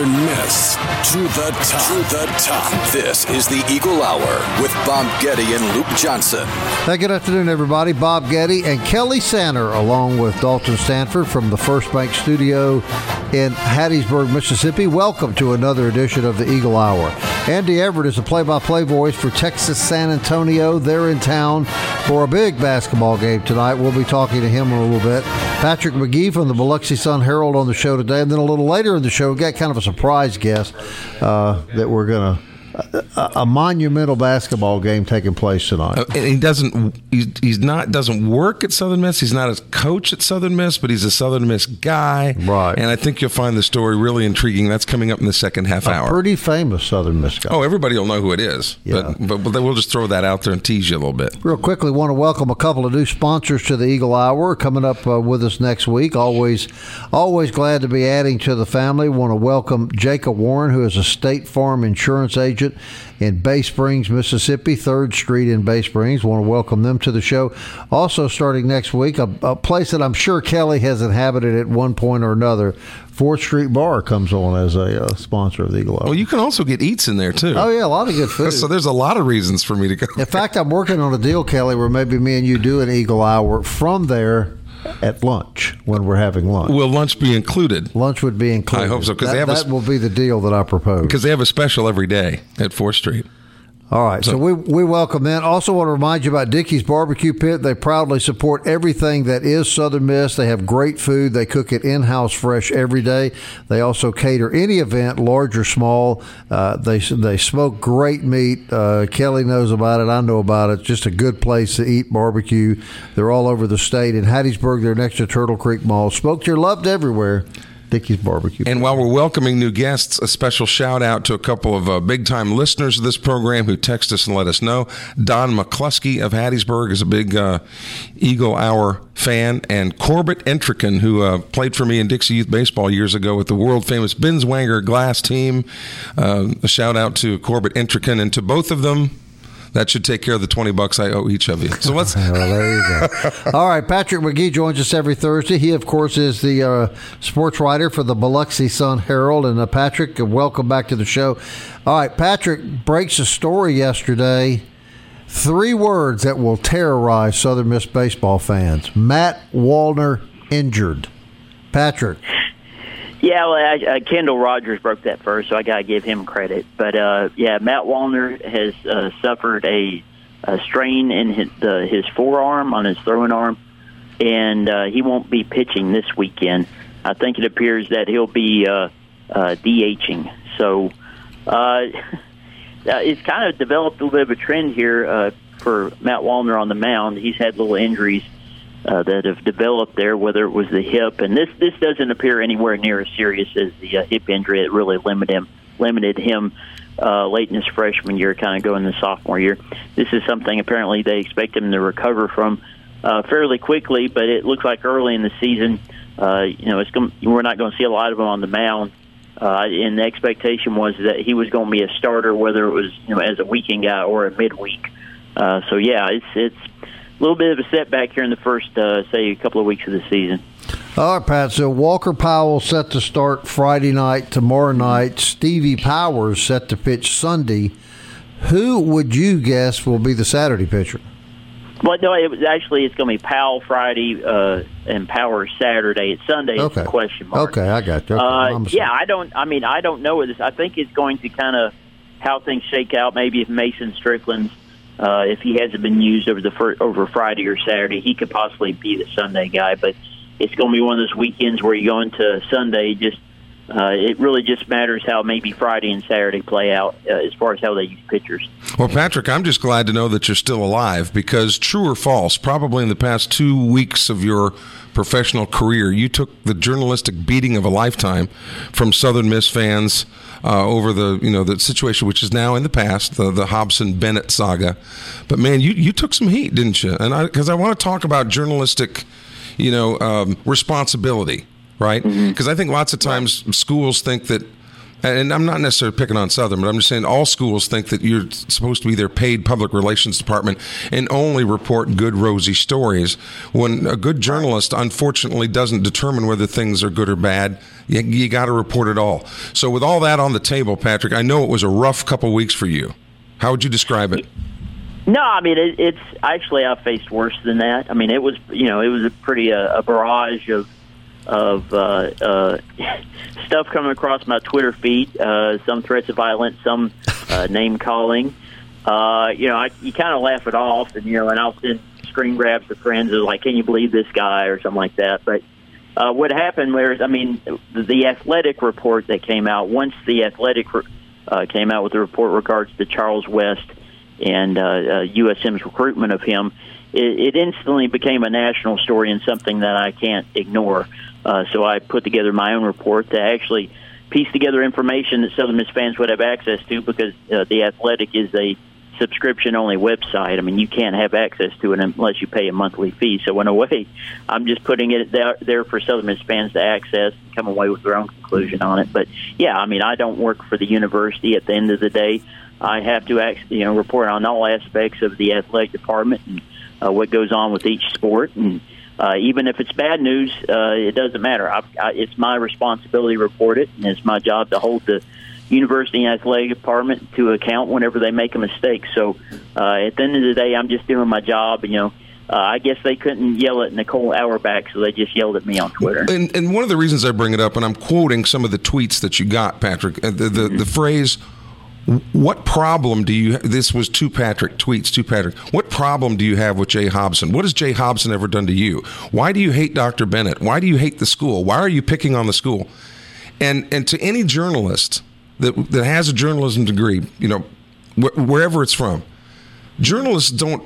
Miss to the top. To the top. This is the Eagle Hour with Bob Getty and Luke Johnson. Hey, good afternoon, everybody. Bob Getty and Kelly Sander, along with Dalton Stanford from the First Bank Studio in Hattiesburg, Mississippi. Welcome to another edition of the Eagle Hour. Andy Everett is the play-by-play voice for Texas San Antonio. They're in town for a big basketball game tonight. We'll be talking to him in a little bit. Patrick Magee from the Biloxi Sun Herald on the show today, and then a little later in the show, we got kind of a surprise guest uh, that we're going to a, a, monumental basketball game taking place tonight. Uh, and he doesn't. He's, he's, not doesn't work at Southern Miss. He's not a coach at Southern Miss, but he's a Southern Miss guy. Right. And I think you'll find the story really intriguing. That's coming up in the second half a hour. Pretty famous Southern Miss guy. Oh, everybody will know who it is. Yeah. But, but, but we'll just throw that out there and tease you a little bit. Real quickly, want to welcome a couple of new sponsors to the Eagle Hour coming up uh, with us next week. Always, always glad to be adding to the family. Want to welcome Jacob Warren, who is a State Farm insurance agent in Bay Springs, Mississippi, 3rd Street in Bay Springs. Want to welcome them to the show. Also, starting next week, a, a place that I'm sure Kelly has inhabited at one point or another. Fourth Street Bar comes on as a uh, sponsor of the Eagle. Well, you can also get eats in there too. Oh yeah, a lot of good food. so there's a lot of reasons for me to go. In fact, I'm working on a deal, Kelly, where maybe me and you do an Eagle Hour from there at lunch when we're having lunch. Will lunch be included? Lunch would be included. I hope so because that, they have that a, will be the deal that I propose. Because they have a special every day at Fourth Street. All right, so, so, we, we welcome that. Also, want to remind you about Dickey's Barbecue Pit. They proudly support everything that is Southern Miss. They have great food. They cook it in house fresh every day. They also cater any event, large or small. Uh, they they smoke great meat. Uh, Kelly knows about it. I know about it. Just a good place to eat barbecue. They're all over the state. In Hattiesburg, they're next to Turtle Creek Mall. Smoked here, loved everywhere. Dickey's Barbecue. And while we're welcoming new guests, a special shout out to a couple of uh, big time listeners of this program who text us and let us know. Don McCluskey of Hattiesburg is a big uh, Eagle Hour fan, and Corbett Entrican, who uh, played for me in Dixie Youth Baseball years ago with the world famous Binswanger Glass team. Uh, a shout out to Corbett Entrican and to both of them. That should take care of the 20 bucks I owe each of you. So let's. well, there you go. All right. Patrick Magee joins us every Thursday. He, of course, is the uh, sports writer for the Biloxi Sun Herald. And uh, Patrick, welcome back to the show. All right. Patrick breaks a story yesterday. Three words that will terrorize Southern Miss baseball fans Matt Wallner injured. Patrick. Yeah, well, I, uh, Kendall Rogers broke that first, so I got to give him credit. But uh, yeah, Matt Wallner has uh, suffered a, a strain in his, uh, his forearm on his throwing arm, and uh, he won't be pitching this weekend. I think it appears that he'll be uh, uh, DHing. So uh, it's kind of developed a little bit of a trend here uh, for Matt Wallner on the mound. He's had little injuries uh, that have developed there, whether it was the hip, and this this doesn't appear anywhere near as serious as the uh, hip injury that really limited him limited him uh, late in his freshman year, kind of going the sophomore year. This is something apparently they expect him to recover from uh, fairly quickly, but it looks like early in the season, uh, you know, it's going we're not going to see a lot of him on the mound. Uh, and the expectation was that he was going to be a starter, whether it was you know as a weekend guy or a midweek. Uh, so yeah, it's it's little bit of a setback here in the first, uh, say, a couple of weeks of the season. All right, Pat. So Walker Powell set to start Friday night, tomorrow night. Stevie Powers set to pitch Sunday. Who would you guess will be the Saturday pitcher? Well, no, it was actually it's going to be Powell Friday uh, and Powers Saturday. It's Sunday. Okay. It's a question mark. Okay, I got you. Okay, uh, yeah, I don't. I mean, I don't know this. I think it's going to kind of how things shake out. Maybe if Mason Strickland's uh, if he hasn't been used over the fir- over Friday or Saturday, he could possibly be the Sunday guy. But it's going to be one of those weekends where you go into Sunday just uh, it really just matters how maybe Friday and Saturday play out uh, as far as how they use pitchers. Well, Patrick, I'm just glad to know that you're still alive because true or false, probably in the past two weeks of your professional career, you took the journalistic beating of a lifetime from Southern Miss fans uh, over the you know the situation which is now in the past, the the Hobson Bennett saga. But man, you you took some heat, didn't you? And because I, I want to talk about journalistic, you know, um, responsibility, right? Because mm-hmm. I think lots of times schools think that and I'm not necessarily picking on Southern, but I'm just saying all schools think that you're supposed to be their paid public relations department and only report good, rosy stories. When a good journalist, unfortunately, doesn't determine whether things are good or bad, you, you got to report it all. So, with all that on the table, Patrick, I know it was a rough couple weeks for you. How would you describe it? No, I mean it, it's actually I faced worse than that. I mean it was you know it was a pretty uh, a barrage of of uh, uh, stuff coming across my Twitter feed. Uh, some threats of violence, some uh, name calling. Uh, you know, I, you kind of laugh it off, and you know, and I'll send screen grabs to friends of like, "Can you believe this guy?" or something like that. But uh, what happened was, I mean, the, the athletic report that came out once the athletic uh, came out with the report regards to Charles West and uh, uh, USM's recruitment of him, it, it instantly became a national story and something that I can't ignore. Uh, so I put together my own report to actually piece together information that Southern Miss fans would have access to because uh, the Athletic is a subscription only website. I mean, you can't have access to it unless you pay a monthly fee. So in a way, I'm just putting it there, there for Southern Miss fans to access and come away with their own conclusion on it. But yeah, I mean, I don't work for the university. At the end of the day, I have to act, you know report on all aspects of the athletic department and uh, what goes on with each sport and uh, even if it's bad news, uh, it doesn't matter. I, I, it's my responsibility to report it, and it's my job to hold the university and athletic department to account whenever they make a mistake. So uh, at the end of the day, I'm just doing my job. You know, uh, I guess they couldn't yell at Nicole Auerbach, so they just yelled at me on Twitter. And, and one of the reasons I bring it up, and I'm quoting some of the tweets that you got, Patrick, uh, the, the, mm-hmm. the phrase what problem do you? This was to Patrick tweets to Patrick. What problem do you have with Jay Hobson? What has Jay Hobson ever done to you? Why do you hate Dr. Bennett? Why do you hate the school? Why are you picking on the school? And and to any journalist that that has a journalism degree, you know, wh- wherever it's from, journalists don't.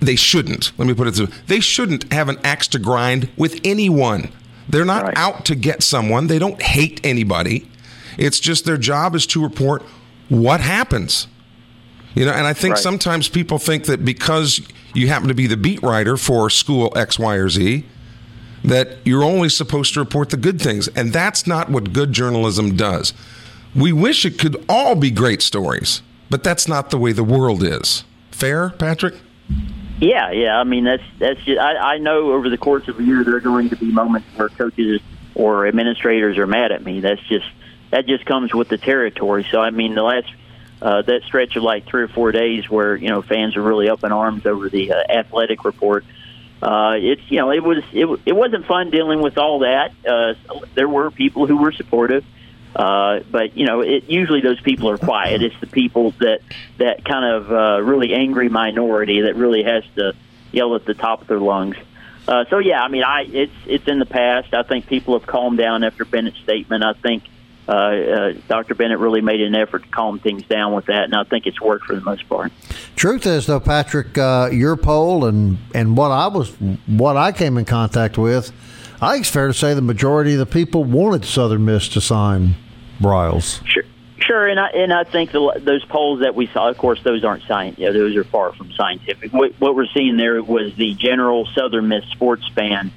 They shouldn't. Let me put it this way: they shouldn't have an axe to grind with anyone. They're not right. out to get someone. They don't hate anybody. It's just their job is to report what happens? You know, and I think right. sometimes people think that because you happen to be the beat writer for school X, Y, or Z, that you're only supposed to report the good things. And that's not what good journalism does. We wish it could all be great stories, but that's not the way the world is. Fair, Patrick? Yeah, yeah. I mean, that's that's. Just, I, I know over the course of a year there are going to be moments where coaches or administrators are mad at me. That's just that just comes with the territory. So I mean, the last uh, that stretch of like three or four days where you know fans are really up in arms over the uh, athletic report. Uh, it's you know it was it, it wasn't fun dealing with all that. Uh, there were people who were supportive, uh, but you know it usually those people are quiet. It's the people that that kind of uh, really angry minority that really has to yell at the top of their lungs. Uh, so yeah, I mean, I it's it's in the past. I think people have calmed down after Bennett's statement. I think uh, uh, Dr. Bennett really made an effort to calm things down with that, and I think it's worked for the most part. Truth is, though, Patrick, uh, your poll and and what I was what I came in contact with, I think it's fair to say the majority of the people wanted Southern Miss to sign Briles. Sure. Sure, and I and I think the, those polls that we saw, of course, those aren't science. You know, those are far from scientific. What, what, we're seeing there was the general Southern Miss sports fan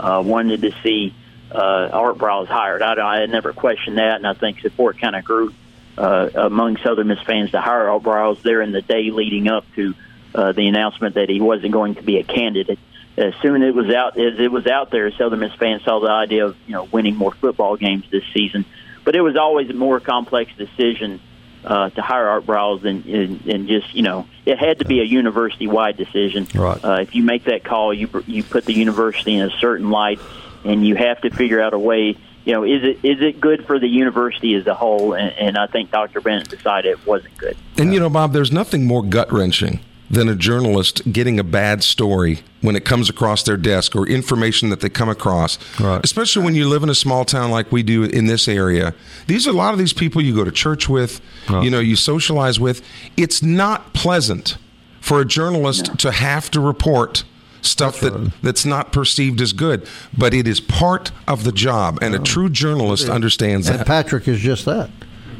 uh, wanted to see uh, Art Briles hired. I, I never questioned that, and I think support kind of grew uh, among Southern Miss fans to hire Art Briles there in the day leading up to uh, the announcement that he wasn't going to be a candidate. As soon as it was out, as it was out there, Southern Miss fans saw the idea of you know winning more football games this season. But it was always a more complex decision uh, to hire Art Briles than and, and just you know it had to be a university wide decision. Right. Uh, if you make that call, you you put the university in a certain light and you have to figure out a way. You know, is it is it good for the university as a whole? And, and I think Dr. Bennett decided it wasn't good. And you know, Bob, there's nothing more gut wrenching than a journalist getting a bad story when it comes across their desk or information that they come across. Right. Especially when you live in a small town like we do in this area. These are a lot of these people you go to church with, you know, you socialize with. It's not pleasant for a journalist to have to report stuff that that's not perceived as good, but it is part of the job and a true journalist understands And that. Patrick is just that.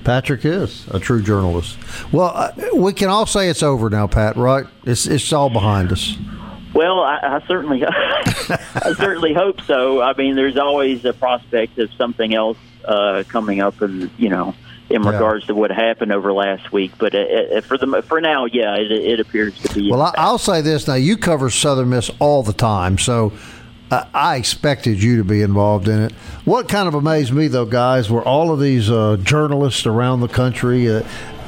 Patrick is a true journalist. Well, uh, we can all say it's over now, Pat. Right? It's it's all behind us. Well, I, I certainly, I certainly hope so. I mean, there's always a prospect of something else uh, coming up, and you know, in Yeah. regards to what happened over last week. But uh, uh, for the for now, yeah, it, it appears to be. Well, I, I'll say this now. You cover Southern Miss all the time, so uh, I expected you to be involved in it. What kind of amazed me, though, guys, were all of these uh, journalists around the country. Uh,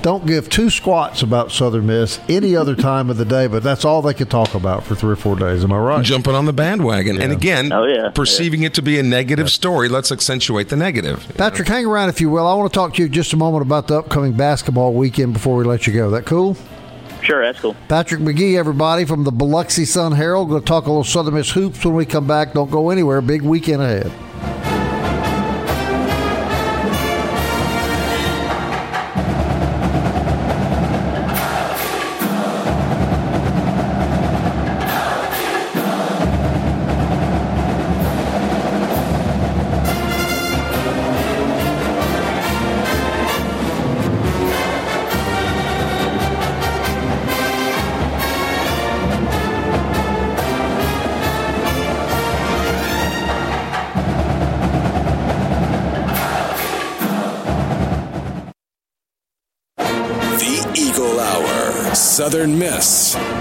don't give two squats about Southern Miss any other time of the day, but that's all they could talk about for three or four days. Am I right? Jumping on the bandwagon. And again, Oh, yeah. perceiving it to be a negative story, let's accentuate the negative. Patrick, hang around if you will. I want to talk to you just a moment about the upcoming basketball weekend before we let you go. That cool? sure, that's cool. Patrick Magee, everybody from the Biloxi Sun Herald. Going to talk a little Southern Miss hoops when we come back. Don't go anywhere. Big weekend ahead.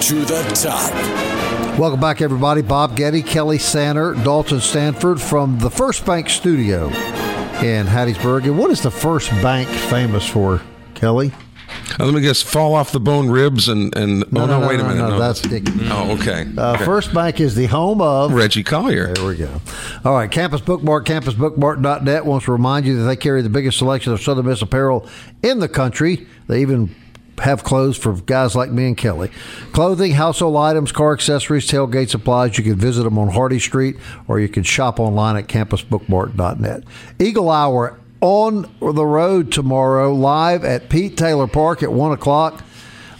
To the top. Welcome back, everybody. Bob Getty, Kelly Sanner, Dalton Stanford from the First Bank Studio in Hattiesburg. And what is the First Bank famous for, Kelly? Uh, let me guess, fall off the bone ribs and, and oh no, wait a minute. No, that's Dick. Oh, okay. Uh, Okay. First Bank is the home of. Reggie Collier. There we go. All right, Campus Bookmark, campusbookmark.net wants to remind you that they carry the biggest selection of Southern Miss apparel in the country. They even have clothes for guys like me and Kelly. Clothing, household items, car accessories, tailgate supplies. You can visit them on Hardy Street or you can shop online at campusbookmark.net. Eagle Hour on the road tomorrow, live at Pete Taylor Park at 1 o'clock.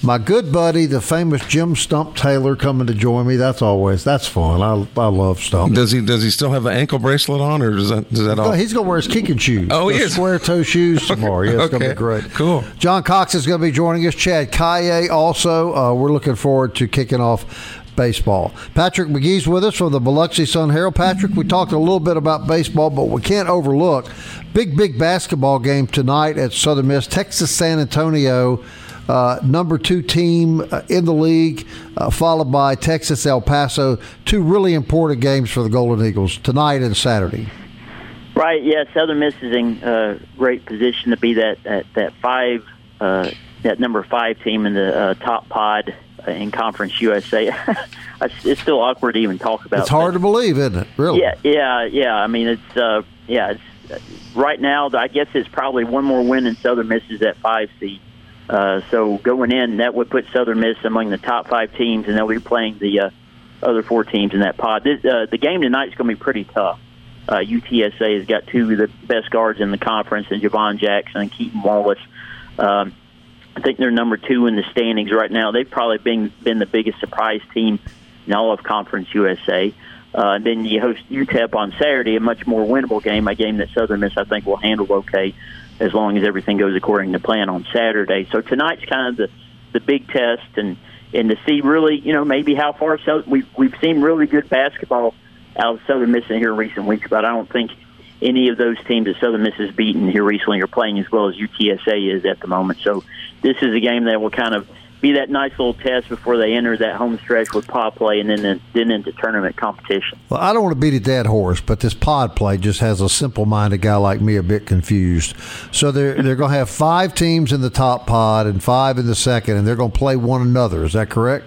My good buddy, the famous Jim Stump Taylor, coming to join me. That's always that's fun. I, I love Stump. Does he does he still have the ankle bracelet on, or does that does that all? He's going to wear his kicking shoes. Oh, he is? Square toe shoes tomorrow. Yeah, it's going to be great. Cool. John Cox is going to be joining us. Chad Kaye also. Uh, we're looking forward to kicking off baseball. Patrick Magee's with us from the Biloxi Sun Herald. Patrick, we talked a little bit about baseball, but we can't overlook big, big basketball game tonight at Southern Miss. Texas San Antonio. Uh, number two team uh, in the league, uh, followed by Texas El Paso. Two really important games for the Golden Eagles tonight and Saturday. Right. Yeah. Southern Miss is in uh, great position to be that that, that five uh, that number five team in the uh, top pod in Conference USA. it's still awkward to even talk about. It's hard to believe, isn't it? Really? Yeah, yeah, yeah. I mean, it's uh, yeah. It's uh, right now. I guess it's probably one more win in Southern Miss is at five seed. Uh, so going in, that would put Southern Miss among the top five teams, and they'll be playing the uh, other four teams in that pod. This, uh, the game tonight is going to be pretty tough. Uh, UTSA has got two of the best guards in the conference, and Jhivvan Jackson and Keaton Wallace. Um, I think they're number two in the standings right now. They've probably been been the biggest surprise team in all of Conference USA. Uh, then you host UTEP on Saturday, a much more winnable game, a game that Southern Miss I think will handle okay as long as everything goes according to plan on Saturday. So tonight's kind of the the big test, and and to see really, you know, maybe how far so we've we've seen really good basketball out of Southern Miss in here in recent weeks, but I don't think any of those teams that Southern Miss has beaten here recently are playing as well as UTSA is at the moment. So this is a game that will kind of be that nice little test before they enter that home stretch with pod play and then then into tournament competition. Well, I don't want to beat a dead horse, but this pod play just has a simple-minded guy like me a bit confused. So they're they're going to have five teams in the top pod and five in the second, and they're going to play one another. Is that correct?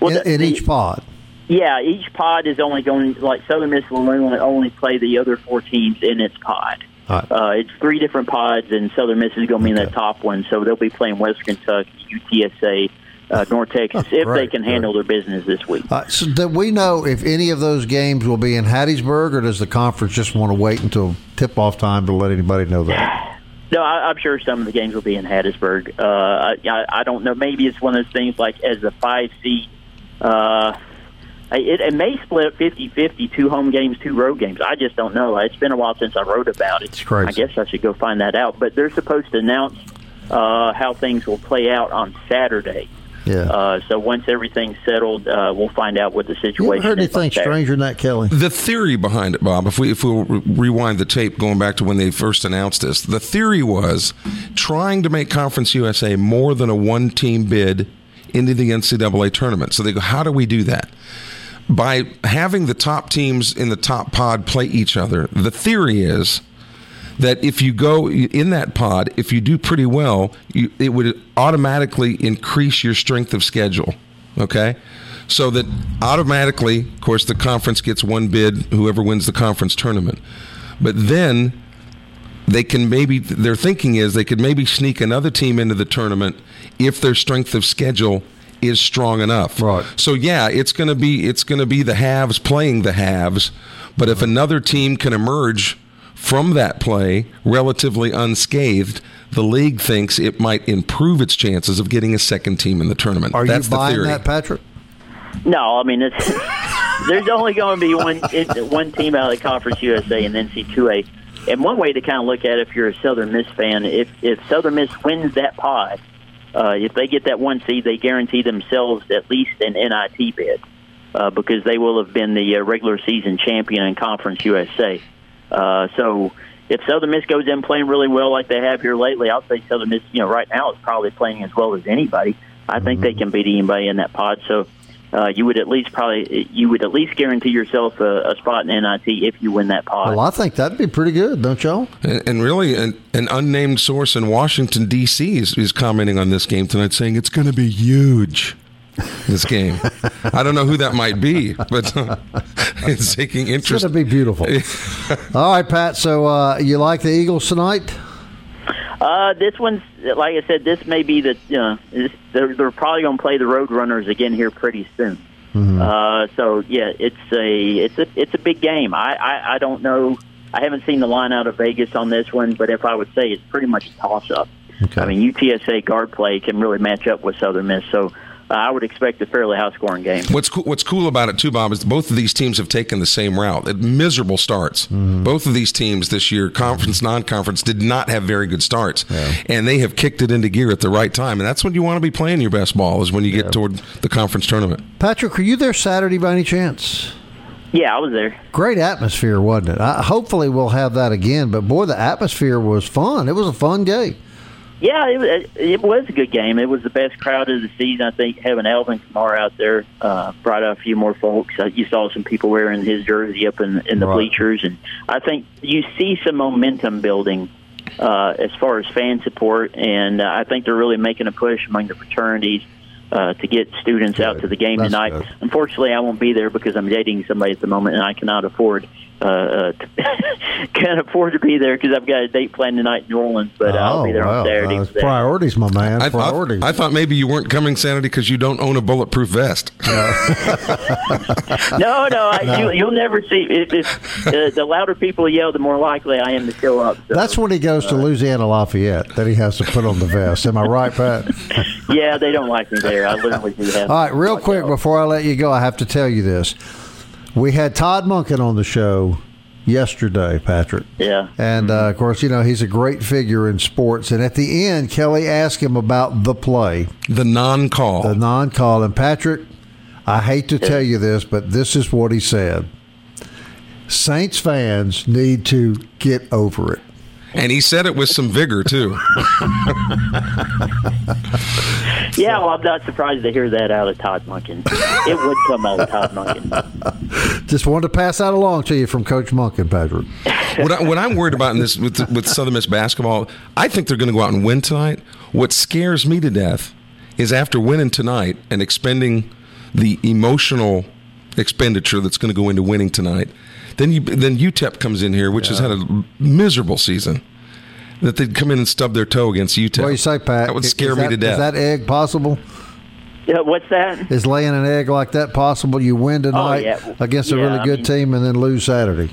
Well, in, the- in each pod. Yeah, each pod is only going like Southern Miss will only only play the other four teams in its pod. Right. Uh, it's three different pods, and Southern Miss is going to be in that top one. So they'll be playing West Kentucky, UTSA, uh, North Texas if they can handle their business this week. Uh, so do we know if any of those games will be in Hattiesburg, or does the conference just want to wait until tip-off time to let anybody know that? No, I, I'm sure some of the games will be in Hattiesburg. Uh, I, I don't know. Maybe it's one of those things like as a five seed. Uh, it, it may split 50-50, two home games, two road games. I just don't know. It's been a while since I wrote about it. It's crazy. I guess I should go find that out. But they're supposed to announce uh, how things will play out on Saturday. Yeah. Uh, so once everything's settled, uh, we'll find out what the you situation ever heard is. anything on stranger than that, Kelly? The theory behind it, Bob, if we if we'll re- rewind the tape going back to when they first announced this, the theory was trying to make Conference USA more than a one team bid into the NCAA tournament. So they go, how do we do that? By having the top teams in the top pod play each other. The theory is that if you go in that pod, if you do pretty well, you, it would automatically increase your strength of schedule. Okay? So that automatically, of course, the conference gets one bid, whoever wins the conference tournament. But then they can maybe, their thinking is they could maybe sneak another team into the tournament if their strength of schedule is strong enough. Right. So yeah, it's going to be it's going to be the halves playing the halves, but if another team can emerge from that play relatively unscathed, the league thinks it might improve its chances of getting a second team in the tournament. Are That's you the buying theory. that, Patrick? No, I mean it's there's only going to be one it- one team out of the Conference USA and then NC2A. And one way to kind of look at it, if you're a Southern Miss fan, if if Southern Miss wins that pod, uh, if they get that one seed, they guarantee themselves at least an NIT bid uh, because they will have been the uh, regular season champion in Conference USA. Uh, so if Southern Miss goes in playing really well like they have here lately, I'll say Southern Miss, you know, right now is probably playing as well as anybody. I think they can beat anybody in that pod. So uh, you would at least probably you would at least guarantee yourself a, a spot in NIT if you win that pod. Well, I think that'd be pretty good, don't y'all? And, and really, an, an unnamed source in Washington D.C. is, is commenting on this game tonight, saying it's going to be huge. This game, I don't know who that might be, but uh, it's taking interest. It's interest. going to be beautiful. All right, Pat. So uh, you like the Eagles tonight? Uh, this one's like I said. This may be the you know they're they're probably going to play the Roadrunners again here pretty soon. Uh, so yeah, it's a it's a it's a big game. I, I I don't know. I haven't seen the line out of Vegas on this one, but if I would say it's pretty much a toss up. Okay. I mean, UTSA guard play can really match up with Southern Miss, so uh, I would expect a fairly high scoring game. What's cool, what's cool about it too, Bob, is both of these teams have taken the same route. At miserable starts. Both of these teams this year, conference, non-conference, did not have very good starts, and they have kicked it into gear at the right time. And that's when you want to be playing your best ball is when you get toward the conference tournament. Patrick, were you there Saturday by any chance? Yeah, I was there. Great atmosphere, wasn't it? I, hopefully, we'll have that again. But boy, the atmosphere was fun. It was a fun game. Yeah, it, was- it was a good game. It was the best crowd of the season. I think having Alvin Kamara out there uh, brought out a few more folks. Uh, you saw some people wearing his jersey up in, in the Right. bleachers, and I think you see some momentum building uh, as far as fan support. And uh, I think they're really making a push among the fraternities uh, to get students out to the game That's tonight. good. Unfortunately, I won't be there because I'm dating somebody at the moment, and I cannot afford. Uh, uh, can't afford to be there because I've got a date planned tonight in New Orleans, but uh, I'll be there Oh, wow. on Saturday. Uh, priorities, my man. I, I, priorities. I thought maybe you weren't coming Saturday because you don't own a bulletproof vest. No, no, I, You, you'll never see. If, if uh, the louder people yell, the more likely I am to show up. So, That's when he goes to Louisiana Lafayette that he has to put on the vest. Am I right, Pat? yeah, they don't like me there. I literally do have. All right, real quick before I let you go, I have to tell you this. We had Todd Monken on the show yesterday, Patrick. Yeah. And uh, of course, you know, he's a great figure in sports. And at the end, Kelly asked him about the play, the non-call. the non call. And Patrick, I hate to tell you this, but this is what he said Saints fans need to get over it. And he said it with some vigor too. Yeah, well, I'm not surprised to hear that out of Todd Monken. it would come out of Todd Monken. Just wanted to pass that along to you from Coach Monken, Patrick. what, I, what I'm worried about in this with with Southern Miss basketball, I think they're going to go out and win tonight. What scares me to death is after winning tonight and expending the emotional expenditure that's going to go into winning tonight, then you then UTEP comes in here, which has had a miserable season. That they'd come in and stub their toe against UTEP. What do you say, Pat? That would Is scare me to death. Is that egg possible? Yeah, what's that? Is laying an egg like that possible? You win oh, tonight Oh, yeah. against a Yeah, really I good mean- team and then lose Saturday.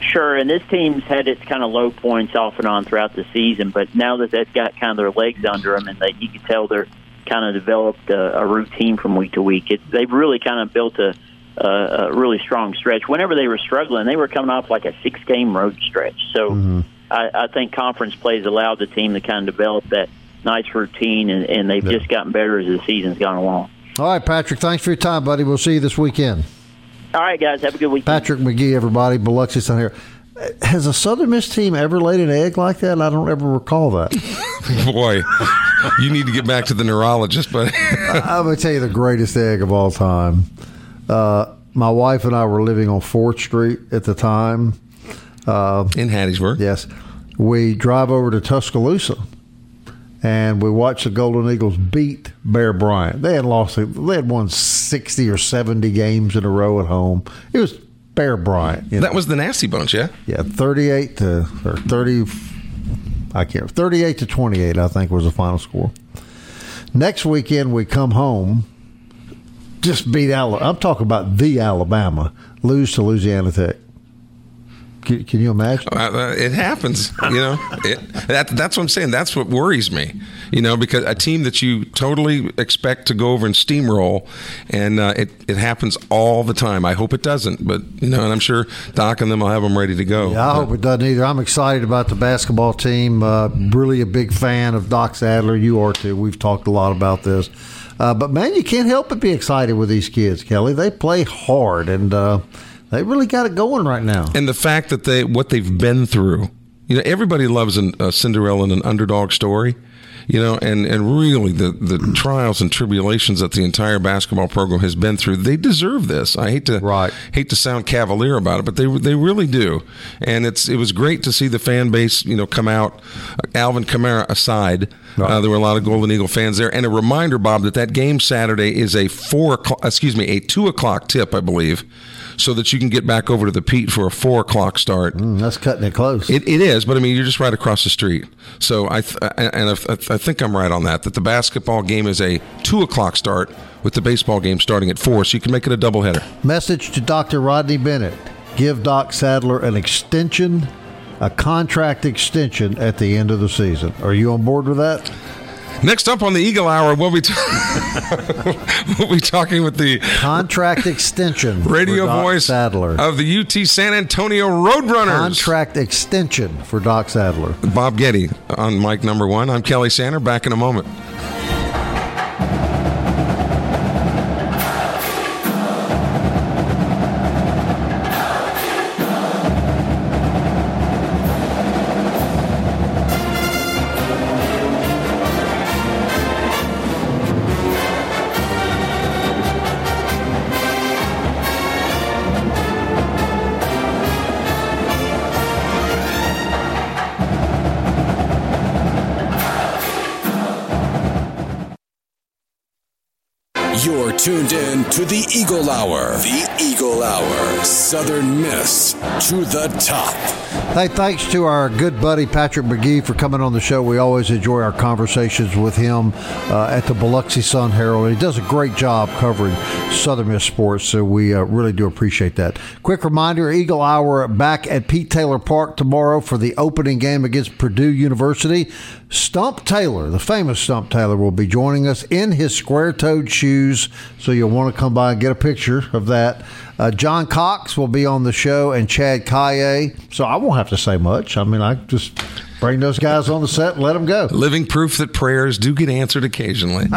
Sure, and this team's had its kind of low points off and on throughout the season, but now that they've got kind of their legs under them, and they, you can tell they're kind of developed a, a routine from week to week. It, they've really kind of built a, a, a really strong stretch. Whenever they were struggling, they were coming off like a six-game road stretch. So mm-hmm. I, I think conference plays allowed the team to kind of develop that nice routine, and, and they've just gotten better as the season's gone along. All right, Patrick. Thanks for your time, buddy. We'll see you this weekend. All right, guys, have a good weekend. Patrick Magee, everybody. Biloxi Sun here. Has a Southern Miss team ever laid an egg like that? I don't ever recall that. Boy, you need to get back to the neurologist, but I'm going to tell you the greatest egg of all time. Uh, my wife and I were living on 4th Street at the time. Uh, in Hattiesburg. yes. We drive over to Tuscaloosa and we watch the Golden Eagles beat Bear Bryant. They had lost, they had won 60 or 70 games in a row at home. It was Bear Bryant. you know. That was the nasty bunch, yeah? Yeah, 38 to or 30 I can't 38 to 28 I think was the final score. Next weekend we come home just beat Alabama. I'm talking about the Alabama lose to Louisiana Tech. Can, can you imagine? Uh, uh, it happens, you know. It, that, that's what I'm saying. That's what worries me, you know, because a team that you totally expect to go over and steamroll, and uh, it it happens all the time. I hope it doesn't, but you know, and I'm sure Doc and them will have them ready to go. Yeah, I hope it doesn't either. I'm excited about the basketball team. Uh, really a big fan of Doc Sadler. You are too. We've talked a lot about this. Uh, but man, you can't help but be excited with these kids, Kelly. They play hard and uh, they really got it going right now. and the fact that they what they've been through. You know, everybody loves an, a Cinderella and an underdog story. You know, and, and really the, the trials and tribulations that the entire basketball program has been through, they deserve this. I hate to Right. hate to sound cavalier about it, but they they really do. And it's it was great to see the fan base, you know, come out. Alvin Kamara aside, uh, there were a lot of Golden Eagle fans there. And a reminder, Bob, that that game Saturday is a four o'clock, excuse me, a two o'clock tip, I believe, so that you can get back over to the Pete for a four o'clock start. Mm, that's cutting it close. It, it is, but I mean, you're just right across the street. So I th- and I, I think I'm right on that. That the basketball game is a two o'clock start, with the baseball game starting at four, so you can make it a doubleheader. Message to Dr. Rodney Bennett. Give Doc Sadler an extension, a contract extension at the end of the season. Are you on board with that? Next up on the Eagle Hour, we'll be we'll be talking with the Contract extension. radio voice Sadler. of the UT San Antonio Roadrunners. Contract extension for Doc Sadler. Bob Getty on mic number one. I'm Kelly Sander. Back in a moment. Tuned in to the Eagle Hour. The Eagle Hour. Southern Miss to the top. Hey, thanks to our good buddy Patrick Magee for coming on the show. We always enjoy our conversations with him uh, at the Biloxi Sun Herald. He does a great job covering Southern Miss sports, so we uh, really do appreciate that. Quick reminder Eagle Hour back at Pete Taylor Park tomorrow for the opening game against Purdue University. Stump Taylor, the famous Stump Taylor, will be joining us in his square toed shoes, so you'll want to come by and get a picture of that. Uh, John Cox will be on the show and Chad Kaye. So I won't have to say much. I mean, I just bring those guys on the set and let them go. Living proof that prayers do get answered occasionally.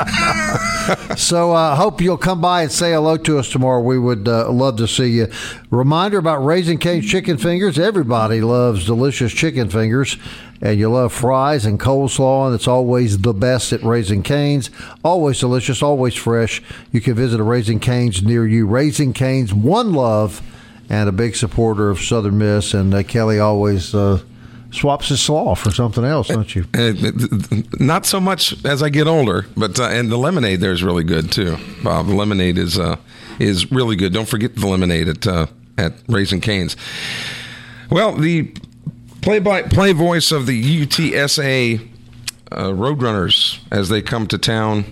So I uh, hope you'll come by and say hello to us tomorrow. We would uh, love to see you. Reminder about Raising Cane's chicken fingers. Everybody loves delicious chicken fingers, and you love fries and coleslaw, and it's always the best at Raising Cane's. Always delicious, always fresh. You can visit a Raising Cane's near you. Raising Cane's, one love, and a big supporter of Southern Miss. And uh, Kelly always. Uh, Swaps his slaw for something else, don't you? Uh, Not so much as I get older, but uh, and the lemonade there is really good too. Bob, the lemonade is uh, is really good. Don't forget the lemonade at uh, at Raising Cane's. Well, the play by play voice of the UTSA uh, Roadrunners as they come to town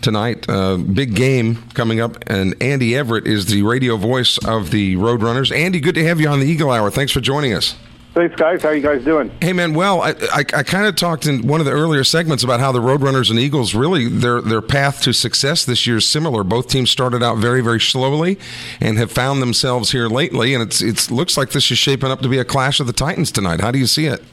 tonight. Uh, big game coming up, and Andy Everett is the radio voice of the Roadrunners. Andy, good to have you on the Eagle Hour. Thanks for joining us. Thanks, guys. How you guys doing? Hey, man. Well, I, I, I kind of talked in one of the earlier segments about how the Roadrunners and Eagles really their their path to success this year is similar. Both teams started out very very slowly and have found themselves here lately, and it's it looks like this is shaping up to be a clash of the Titans tonight. How do you see it?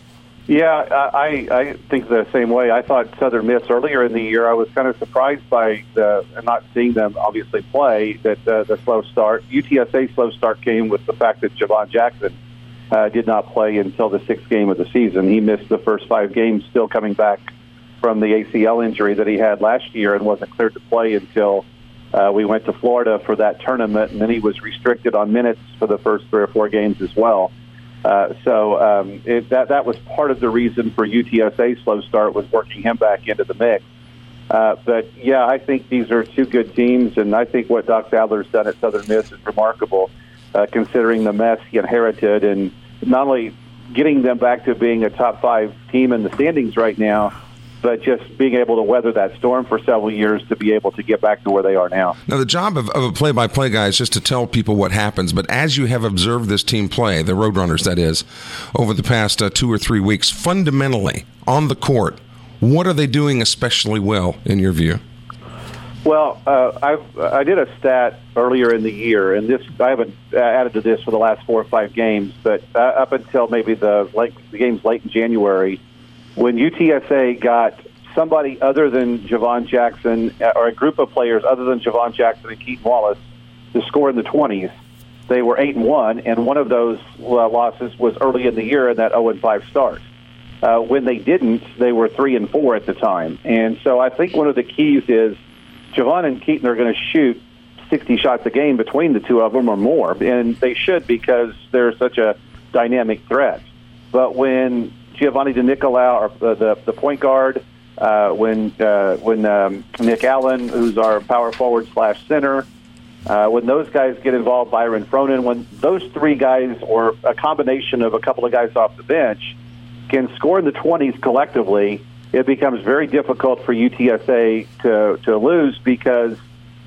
Yeah, I I think the same way. I thought Southern Miss earlier in the year. I was kind of surprised by the not seeing them obviously play that uh, the slow start. UTSA slow start came with the fact that Jhivvan Jackson uh, did not play until the sixth game of the season. He missed the first five games, still coming back from the ACL injury that he had last year, and wasn't cleared to play until uh, we went to Florida for that tournament, and then he was restricted on minutes for the first three or four games as well. Uh, so um, it, that that was part of the reason for UTSA's slow start was working him back into the mix. Uh, but yeah, I think these are two good teams, and I think what Doc Sadler's done at Southern Miss is remarkable uh, considering the mess he inherited, and not only getting them back to being a top five team in the standings right now, but just being able to weather that storm for several years to be able to get back to where they are now. Now, the job of, of a play by play guy is just to tell people what happens. But as you have observed this team play, the Roadrunners, that is, over the past uh, two or three weeks, fundamentally on the court, what are they doing especially well in your view? Well, uh, I've, I did a stat earlier in the year, and this I haven't added to this for the last four or five games, but uh, up until maybe the late, the games late in January, when UTSA got somebody other than Jhivvan Jackson uh, or a group of players other than Jhivvan Jackson and Keaton Wallace to score in the twenties, they were eight and one, and one of those uh, losses was early in the year in that zero and five start. Uh, when they didn't, they were three and four at the time, and so I think one of the keys is Jhivvan and Keaton are going to shoot 60 shots a game between the two of them or more, and they should because they're such a dynamic threat. But when Giovanni De Nicolao, or the, the point guard, uh, when uh, when um, Nick Allen, who's our power forward slash center, uh, when those guys get involved, Byron Frohnen, when those three guys or a combination of a couple of guys off the bench can score in the 20s collectively, it becomes very difficult for UTSA to, to lose because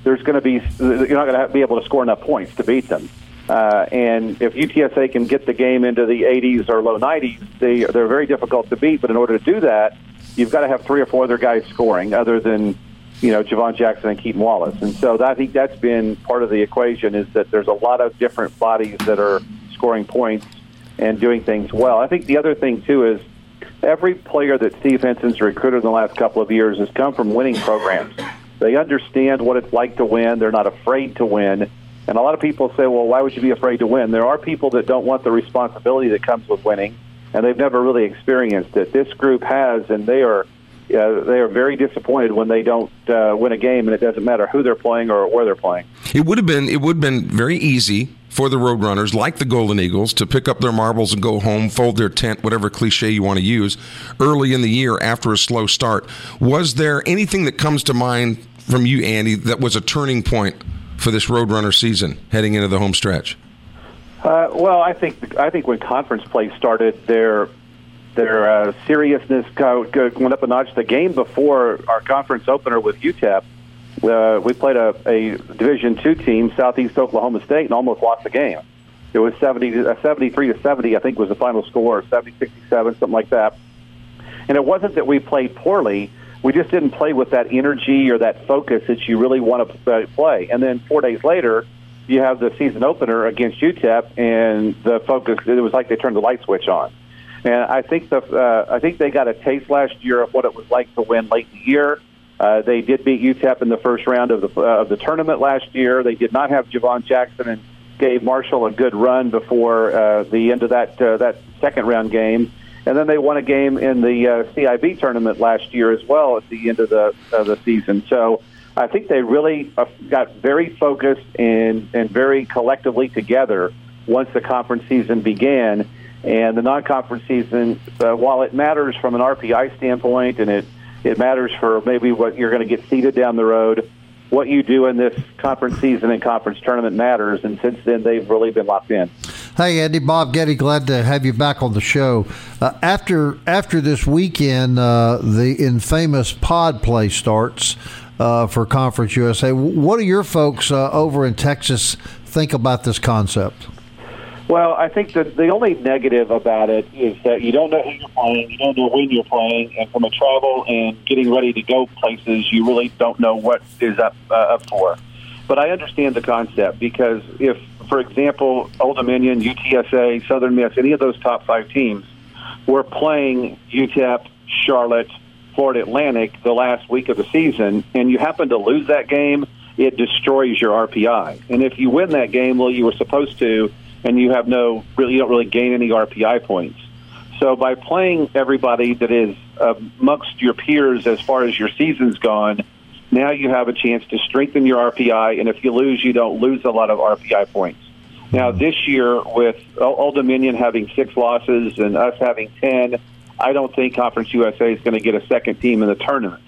there's going to be you're not going to be able to score enough points to beat them. Uh, and if UTSA can get the game into the 80s or low 90s, they they're very difficult to beat. But in order to do that, you've got to have three or four other guys scoring, other than you know Jhivvan Jackson and Keaton Wallace. And so that, I think that's been part of the equation is that there's a lot of different bodies that are scoring points and doing things well. I think the other thing too is every player that Steve Henson's recruited in the last couple of years has come from winning programs. They understand what it's like to win. They're not afraid to win. And a lot of people say, well, why would you be afraid to win? There are people that don't want the responsibility that comes with winning, and they've never really experienced it. This group has, and they are uh, they are very disappointed when they don't uh, win a game, and it doesn't matter who they're playing or where they're playing. It would have been it would have been very easy for the Roadrunners, like the Golden Eagles, to pick up their marbles and go home, fold their tent, whatever cliche you want to use, early in the year after a slow start. Was there anything that comes to mind from you, Andy, that was a turning point for this Roadrunner season heading into the home stretch? Uh, well, I think I think when conference play started, their their uh, seriousness went up a notch. The game before our conference opener with UTEP, uh, we played a, a Division two team, Southeast Oklahoma State, and almost lost the game. It was 70, uh, 73 to 70, I think was the final score, 70 67, something like that. And it wasn't that we played poorly. We just didn't play with that energy or that focus that you really want to uh, play. And then four days later, you have the season opener against UTEP, and the focus, it was like they turned the light switch on. And I think the uh, I think they got a taste last year of what it was like to win late in the year. Uh, they did beat UTEP in the first round of the uh, of the tournament last year. They did not have Jhivvan Jackson and gave Marshall a good run before uh, the end of that uh, that second round game. And then they won a game in the uh, CBI tournament last year as well at the end of the of the season. So I think they really uh, got very focused and and very collectively together once the conference season began and the non-conference season, uh, while it matters from an RPI standpoint, and it it matters for maybe what you're going to get seeded down the road, what you do in this conference season and conference tournament matters. And since then, they've really been locked in. Hey, Andy, Bob Getty, glad to have you back on the show. Uh, after after this weekend, uh, the infamous pod play starts. uh, for Conference USA. What do your folks uh, over in Texas think about this concept? Well, I think that the only negative about it is that you don't know who you're playing, you don't know when you're playing, and from a travel and getting ready to go places, you really don't know what is up uh, up for. But I understand the concept because if, for example, Old Dominion, UTSA, Southern Miss, any of those top five teams were playing UTEP, Charlotte, Florida Atlantic the last week of the season, and you happen to lose that game, it destroys your RPI. And if you win that game, well, you were supposed to and you have no really you don't really gain any RPI points. So by playing everybody that is uh, amongst your peers as far as your season's gone, now you have a chance to strengthen your RPI, and if you lose, you don't lose a lot of RPI points. Now hmm. this year, with Old Dominion having six losses and us having ten, I don't think Conference USA is going to get a second team in the tournament.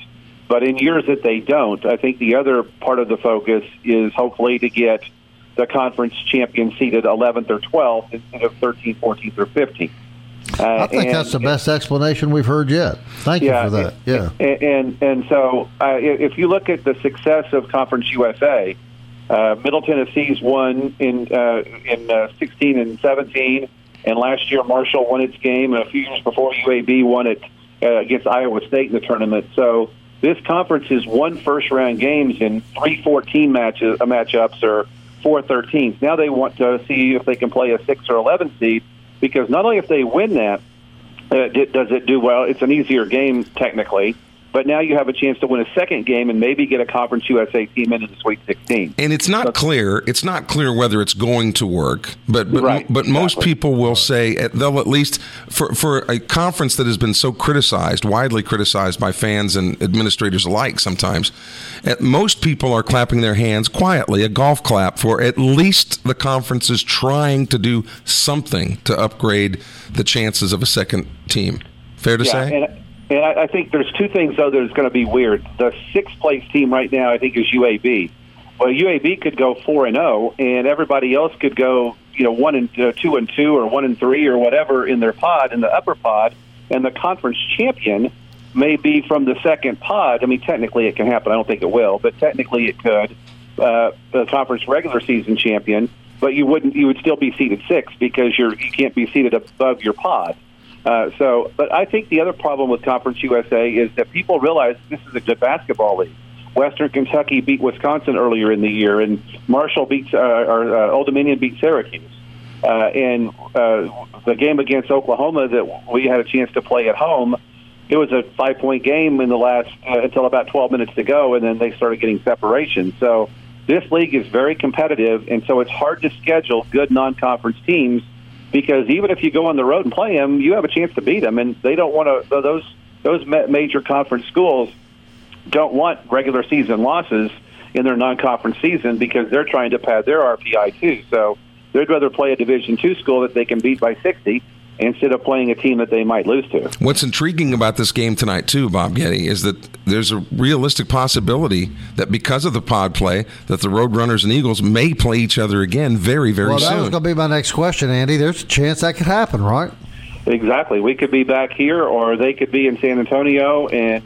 But in years that they don't, I think the other part of the focus is hopefully to get the conference champion seated 11th or 12th instead of 13th, 14th, or 15th. Uh, I think and, that's the best explanation we've heard yet. Thank yeah, you for that. Yeah, and and, and so uh, if you look at the success of Conference USA, uh, Middle Tennessee's won in uh, in uh, 16 and 17, and last year Marshall won its game, and a few years before UAB won it uh, against Iowa State in the tournament. So this conference has won first round games in three 14 matches uh, matchups or four 13s. Now they want to see if they can play a six or 11 seed because not only if they win that, uh, does it do well. It's an easier game technically, but now you have a chance to win a second game and maybe get a Conference USA team into the Sweet 16. And it's not so, clear. It's not clear whether it's going to work. But but, right, but exactly. most people will say they'll at least for for a conference that has been so criticized, widely criticized by fans and administrators alike. Sometimes, most people are clapping their hands quietly, a golf clap for at least the conference is trying to do something to upgrade the chances of a second team. Fair to yeah, say. And, and I, I think there's two things though that's going to be weird. The sixth place team right now, I think, is UAB. Well, UAB could go four and zero, oh, and everybody else could go, you know, one and uh, two and two, or one and three, or whatever in their pod in the upper pod, and the conference champion may be from the second pod. I mean, technically it can happen. I don't think it will, but technically it could. Uh, the conference regular season champion, but you wouldn't. You would still be seated six because you're you can't be seated above your pod. Uh, so, but I think the other problem with Conference USA is that people realize this is a good basketball league. Western Kentucky beat Wisconsin earlier in the year, and Marshall beats uh, or uh, Old Dominion beat Syracuse. Uh, and uh, the game against Oklahoma that we had a chance to play at home, it was a five point game in the last uh, until about 12 minutes to go, and then they started getting separation. So this league is very competitive, and so it's hard to schedule good non conference teams because even if you go on the road and play them, you have a chance to beat them, and they don't want to. Those those major conference schools don't want regular season losses in their non-conference season because they're trying to pad their RPI too. So they'd rather play a Division two school that they can beat by sixty instead of playing a team that they might lose to. What's intriguing about this game tonight, too, Bob Getty, is that there's a realistic possibility that because of the pod play, that the Roadrunners and Eagles may play each other again very, very well, soon. Well, that was going to be my next question, Andy. There's a chance that could happen, right? Exactly. We could be back here, or they could be in San Antonio, and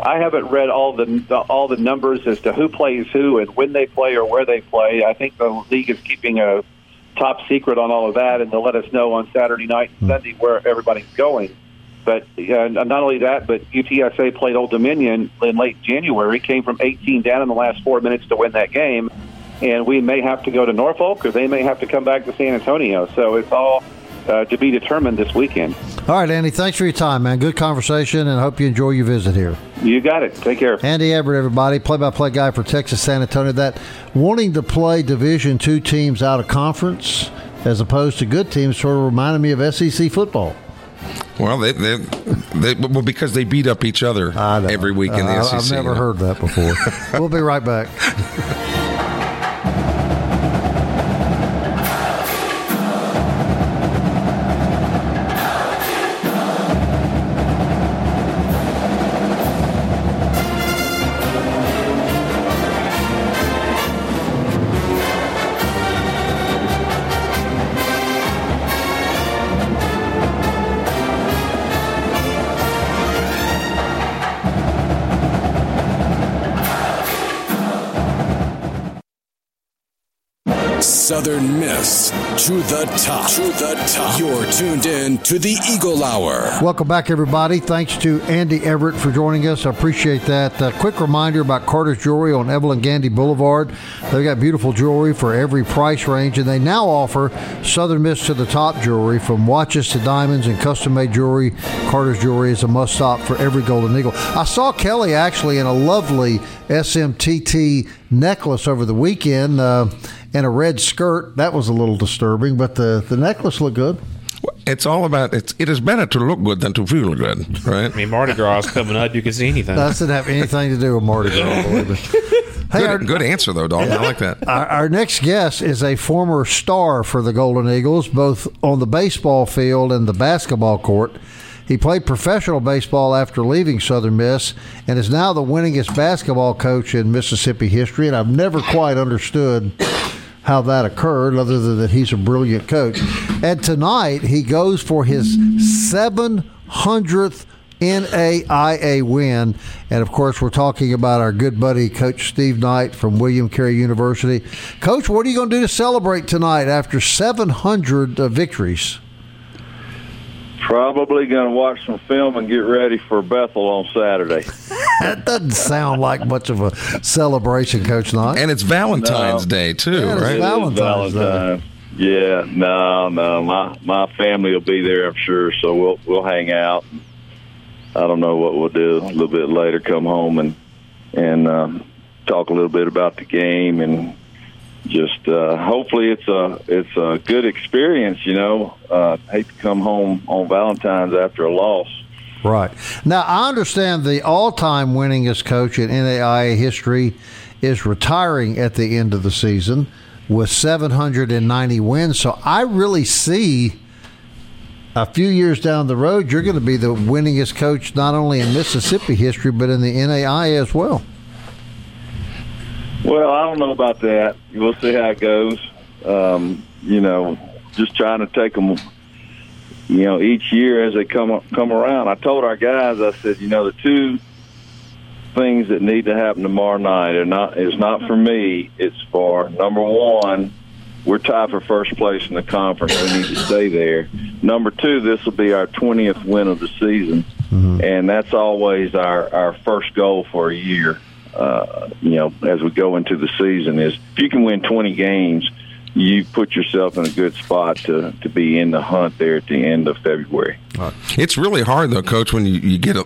I haven't read all the, the all the numbers as to who plays who and when they play or where they play. I think the league is keeping a top secret on all of that, and they'll let us know on Saturday night and Sunday where everybody's going. But uh, not only that, but UTSA played Old Dominion in late January, came from 18 down in the last four minutes to win that game, and we may have to go to Norfolk or they may have to come back to San Antonio. So it's all uh, to be determined this weekend. All right, Andy. Thanks for your time, man. Good conversation, and hope you enjoy your visit here. You got it. Take care. Andy Everett, everybody, play-by-play guy for Texas San Antonio. That wanting to play Division two teams out of conference as opposed to good teams sort of reminded me of SEC football. Well, they, they, they, well because they beat up each other every week in the uh, SEC. I've never heard that before. we'll be right back. To the top. To the top. You're tuned in to the Eagle Hour. Welcome back, everybody. Thanks to Andy Everett for joining us. I appreciate that. Uh, quick reminder about Carter's Jewelry on Evelyn Gandy Boulevard. They've got beautiful jewelry for every price range, and they now offer Southern Miss to the top jewelry from watches to diamonds and custom made jewelry. Carter's Jewelry is a must stop for every Golden Eagle. I saw Kelly actually in a lovely SMTT necklace over the weekend uh, and a red skirt. That was a little disturbing, but the, the necklace looked good. It's all about it's. It is better to look good than to feel good, right? I mean, Mardi Gras is coming up. You can see anything. That doesn't have anything to do with Mardi Gras. believe me. Hey, Good, our, good answer though, Dalton. I like that. our, our next guest is a former star for the Golden Eagles, both on the baseball field and the basketball court. He played professional baseball after leaving Southern Miss and is now the winningest basketball coach in Mississippi history. And I've never quite understood how that occurred, other than that he's a brilliant coach. And tonight he goes for his 700th NAIA win. And of course, we're talking about our good buddy, Coach Steve Knight from William Carey University. Coach, what are you going to do to celebrate tonight after 700 uh, victories? Probably going to watch some film and get ready for Bethel on Saturday. That doesn't sound like much of a celebration, Coach Knight. And it's Valentine's Day too, Yeah, right? Val- Valentine's Day. Yeah, no, no, my my family will be there, I'm sure. So we'll we'll hang out. I don't know what we'll do a little bit later. Come home and and um, talk a little bit about the game and just uh, hopefully it's a it's a good experience. You know, uh, hate to come home on Valentine's after a loss. Right. Now, I understand the all time winningest coach in NAIA history is retiring at the end of the season with 790 wins. So I really see a few years down the road, you're going to be the winningest coach not only in Mississippi history, but in the NAIA as well. Well, I don't know about that. We'll see how it goes. Um, you know, just trying to take them, you know, each year as they come come around. I told our guys, I said, you know, the two things that need to happen tomorrow night are not is not for me. It's for number one, we're tied for first place in the conference. We need to stay there. Number two, this will be our twentieth win of the season, and that's always our our first goal for a year uh, you know, as we go into the season is if you can win 20 games, you put yourself in a good spot to, to be in the hunt there at the end of February. It's really hard though, Coach, when you, you get uh,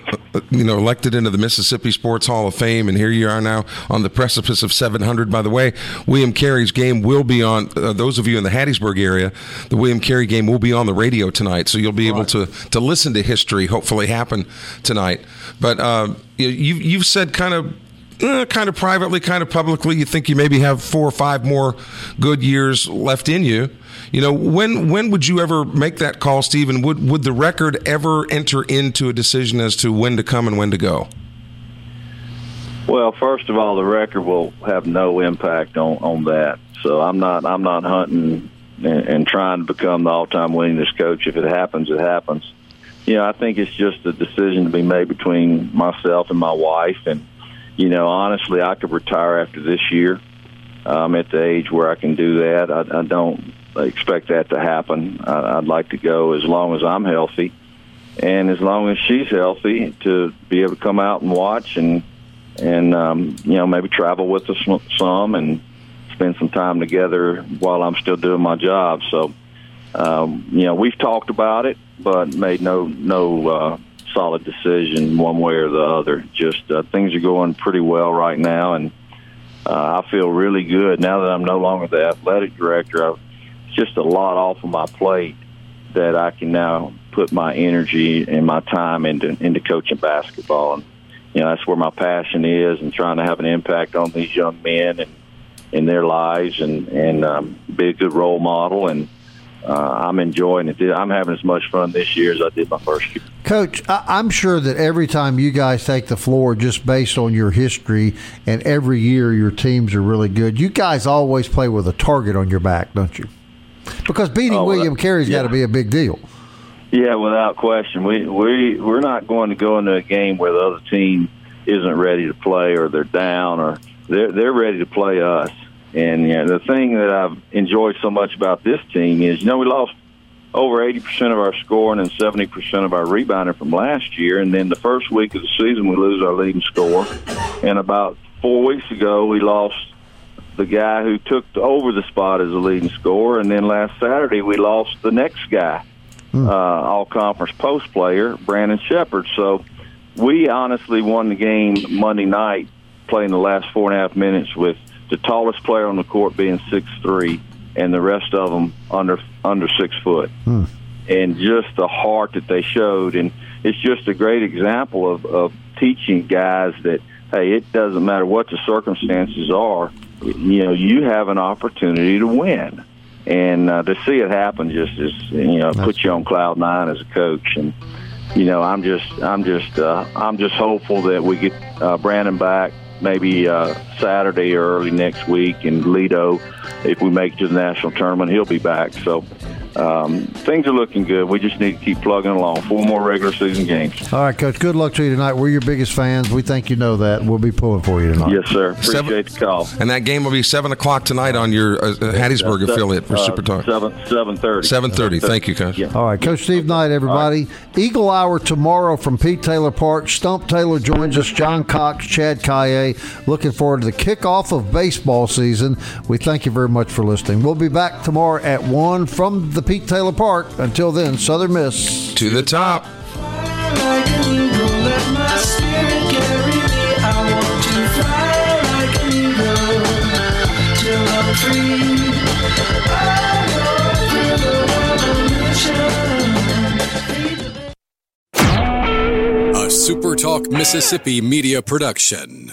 you know elected into the Mississippi Sports Hall of Fame, and here you are now on the precipice of 700. By the way, William Carey's game will be on. Uh, those of you in the Hattiesburg area, the William Carey game will be on the radio tonight, so you'll be able to to listen to history hopefully happen tonight. But uh, you, you've said kind of. Uh, kind of privately, kind of publicly, you think you maybe have four or five more good years left in you. You know, when when would you ever make that call, Stephen? Would would the record ever enter into a decision as to when to come and when to go? Well, first of all, the record will have no impact on, on that. So I'm not I'm not hunting and, and trying to become the all-time winningest coach. If it happens, it happens. You know, I think it's just a decision to be made between myself and my wife. And you know, honestly, I could retire after this year. I'm at the age where I can do that. I, I don't expect that to happen. I, I'd like to go as long as I'm healthy, and as long as she's healthy, to be able to come out and watch and and um, you know maybe travel with us some and spend some time together while I'm still doing my job. So, um, you know, we've talked about it, but made no no uh, solid decision one way or the other. Just uh, things are going pretty well right now, and uh, I feel really good now that I'm no longer the athletic director. I've, just a lot off of my plate that I can now put my energy and my time into into coaching basketball, and you know that's where my passion is, and trying to have an impact on these young men and in their lives, and and um, be a good role model and uh, I'm enjoying it. I'm having as much fun this year as I did my first year. Coach, I- I'm sure that every time you guys take the floor, just based on your history, and every year your teams are really good, you guys always play with a target on your back, don't you? Because beating Oh, William Carey's got to be a big deal. Yeah, without question. We we we're not going to go into a game where the other team isn't ready to play or they're down or they're they're ready to play us. And you know, the thing that I've enjoyed so much about this team is, you know, we lost over 80% of our scoring and 70% of our rebounding from last year. And then the first week of the season, we lose our leading scorer. And about four weeks ago, we lost the guy who took over the spot as the leading scorer. And then last Saturday, we lost the next guy, uh, all conference post player, Brandon Shepard. So we honestly won the game Monday night, playing the last four and a half minutes with the tallest player on the court being six three, and the rest of them under under six foot. And just the heart that they showed, and it's just a great example of, of teaching guys that hey, it doesn't matter what the circumstances are, you know, you have an opportunity to win. And uh, to see it happen just is, you know, puts you on cloud nine as a coach. And you know, I'm just, I'm just, uh, I'm just hopeful that we get uh, Brandon back maybe uh, Saturday or early next week, and Lido, if we make it to the national tournament, he'll be back. So um, things are looking good. We just need to keep plugging along. Four more regular season games. All right, Coach. Good luck to you tonight. We're your biggest fans. We think you know that. We'll be pulling for you tonight. Yes, sir. Appreciate Seven- the call. And that game will be seven o'clock tonight on your uh, uh, Hattiesburg affiliate for uh, Super Talk. Seven seven thirty. Seven thirty. Thank you, Coach. Yeah. All right, Coach Steve Knight, everybody. Eagle Hour tomorrow from Pete Taylor Park. Stump Taylor joins us. John Cox, Chad Kaye. Looking forward to the kickoff of baseball season. We thank you very much for listening. We'll be back tomorrow at one from the Pete Taylor Park. Until then, Southern Miss. To the top. like an eagle, let my spirit carry me. I want to fly like an eagle till I'm free. I go through the revolution. A SuperTalk Mississippi media production.